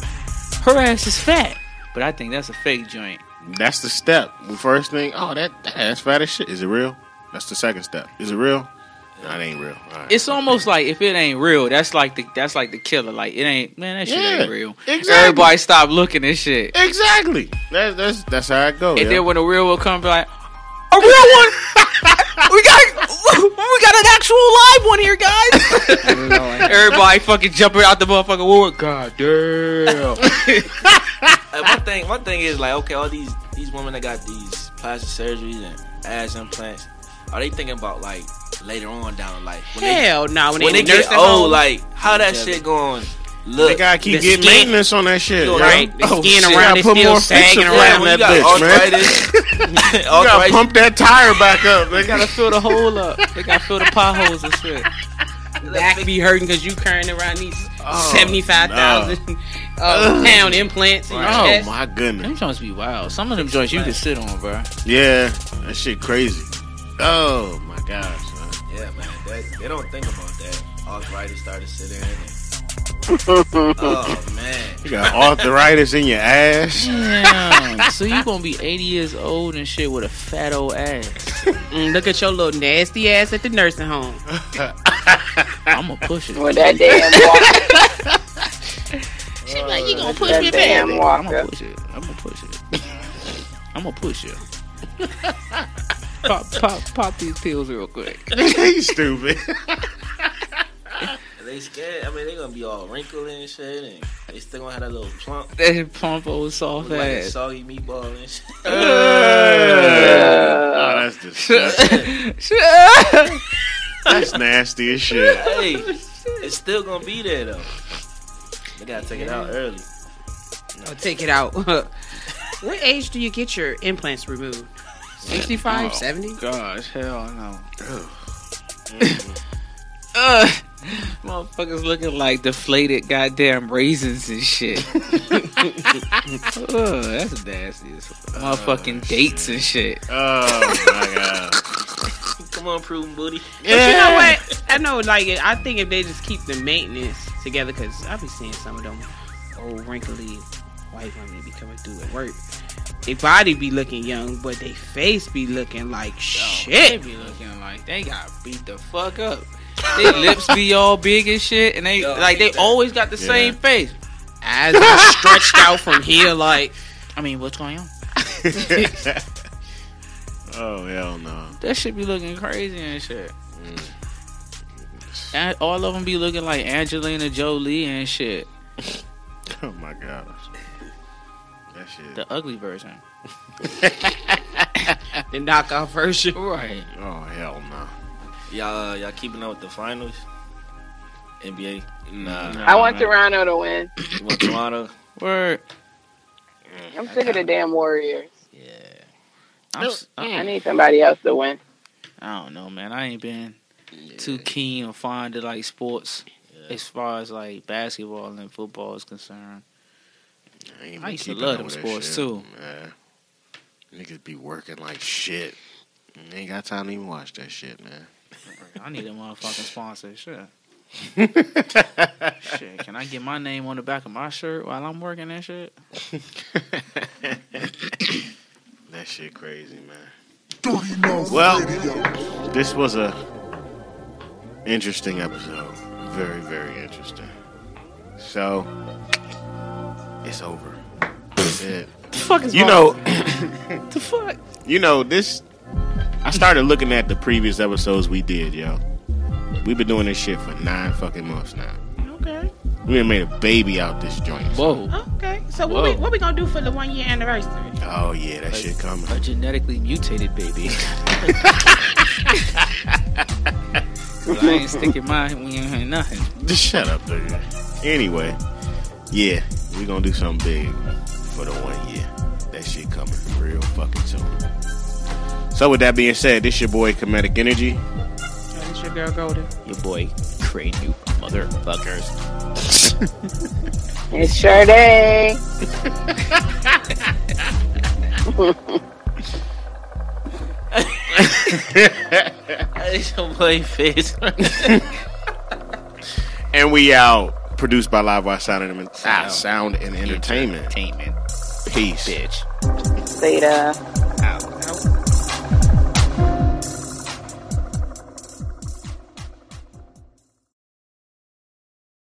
her ass is fat. But I think that's a fake joint. That's the step. The first thing, oh, that that's fat as shit. Is it real? That's the second step. Is it real? No, it ain't real. All right. It's almost like if it ain't real, that's like the that's like the killer. Like it ain't man, that shit Yeah, ain't real. exactly. Everybody stop looking at shit. exactly. That's that's that's how it goes. And yeah. then when the real will come, be like, a real one. [laughs] we got [laughs] we got an actual live one here, guys. [laughs] Everybody fucking jumping out the motherfucking wood. God damn. Like, one uh, thing, one thing is like, okay, all these these women that got these plastic surgeries and ass implants, are they thinking about like later on down in life? When Hell no. When, they, when they, they get nursing old, home, like how that shit going? Look, They gotta keep the getting skin- maintenance on that shit. Look, yo. right? The Oh, skin shit. around Gotta put still more sagging around. on when you that got bitch, man. arthritis, [laughs] You gotta pump that tire back up. They They gotta fill the hole up. They gotta fill the potholes and shit. Back be hurting because you carrying around these Oh, seventy-five thousand [laughs] uh, pound implants in your Oh chest. my goodness, Them joints be wild. Some of them joints you can sit on, bro. Yeah, that shit crazy. Oh my gosh. man. Yeah, man, that, they don't think about that. Arthritis started sitting in. And, [laughs] oh man, You got arthritis in your ass. Damn. [laughs] so you gonna be 80 years old and shit with a fat old ass. Mm, look at your little nasty ass at the nursing home. [laughs] I'm gonna push it. With that damn walker. She like, you gonna push me back? I'm walker. gonna push it. I'm gonna push it. I'm gonna push it. Pop, pop, pop these pills real quick. [laughs] you stupid. they scared. I mean, they're gonna be all wrinkled and shit, and they still gonna have that little plump, That pump old soft like a ass. soggy meatball and shit. [laughs] oh, that's disgusting. [laughs] That's nasty as shit. hey, it's still gonna be there though. They gotta take it out early. I'll take it out. what age do you get your implants removed? 65, Oh. 70? Gosh, hell no. Uh, motherfuckers looking like deflated goddamn raisins and shit. [laughs] oh, that's nasty. as fuck. Motherfucking dates and shit. Oh my god. Come on, prudent booty. [laughs] But you know what? I know, like, I think if they just keep the maintenance together, because I be seeing some of them old, wrinkly white women be coming through at work. Their body be looking young, but they face be looking like They shit. be looking like they got beat the fuck up. Their lips be all big and shit, and they Yo, like they that. always got the Yeah. same face. Eyes are stretched out from here, like, I mean, what's going on? [laughs] oh hell no. That should be looking crazy and shit. Mm. And all of them be looking like Angelina Jolie and shit. [laughs] Oh my gosh. That shit. The ugly version. [laughs] the knockout version. Right. Oh hell no. Y'all, uh, y'all keeping up with the finals? NBA. Nah. Nah. I want man. Toronto to win. You want Toronto? Word. I'm sick of the damn Warriors. Yeah. I'm, s- I I, need somebody else to win. I don't know, man. I ain't been too keen or fond of like sports Yeah. as far as like basketball and football is concerned. Ain't I used to love them sports, shit, too. Man. Niggas be working like shit. Ain't got time to even watch that shit, man. I need a motherfucking sponsor. Shit. [laughs] shit. Can I get my name on the back of my shirt while I'm working that shit? [coughs] that shit crazy, man. Well- This was a interesting episode. Very, very interesting. So it's over. That's it. The fuck is You wrong? know, [laughs] the fuck? you know this. I started looking at the previous episodes we did, yo. We've been doing this shit for nine fucking months now. Okay. We done made a baby out this joint. Whoa. Okay. So what we, what we gonna do for the one year anniversary? Oh yeah, that shit coming. A genetically mutated baby. Well, [laughs] I ain't sticking my we ain't nothing. Just shut up, dude. Anyway, yeah, we gonna do something big for the one year. That shit coming real fucking soon. So with that being said, this your boy Comedic Energy. This your girl Golden. Your boy, Crane, you motherfuckers. It's sure day. [laughs] It's your play face. [laughs] And we out. Produced by Live Wire Sound and, ah, Sound and Entertainment. Entertainment. Peace. Bitch. Later.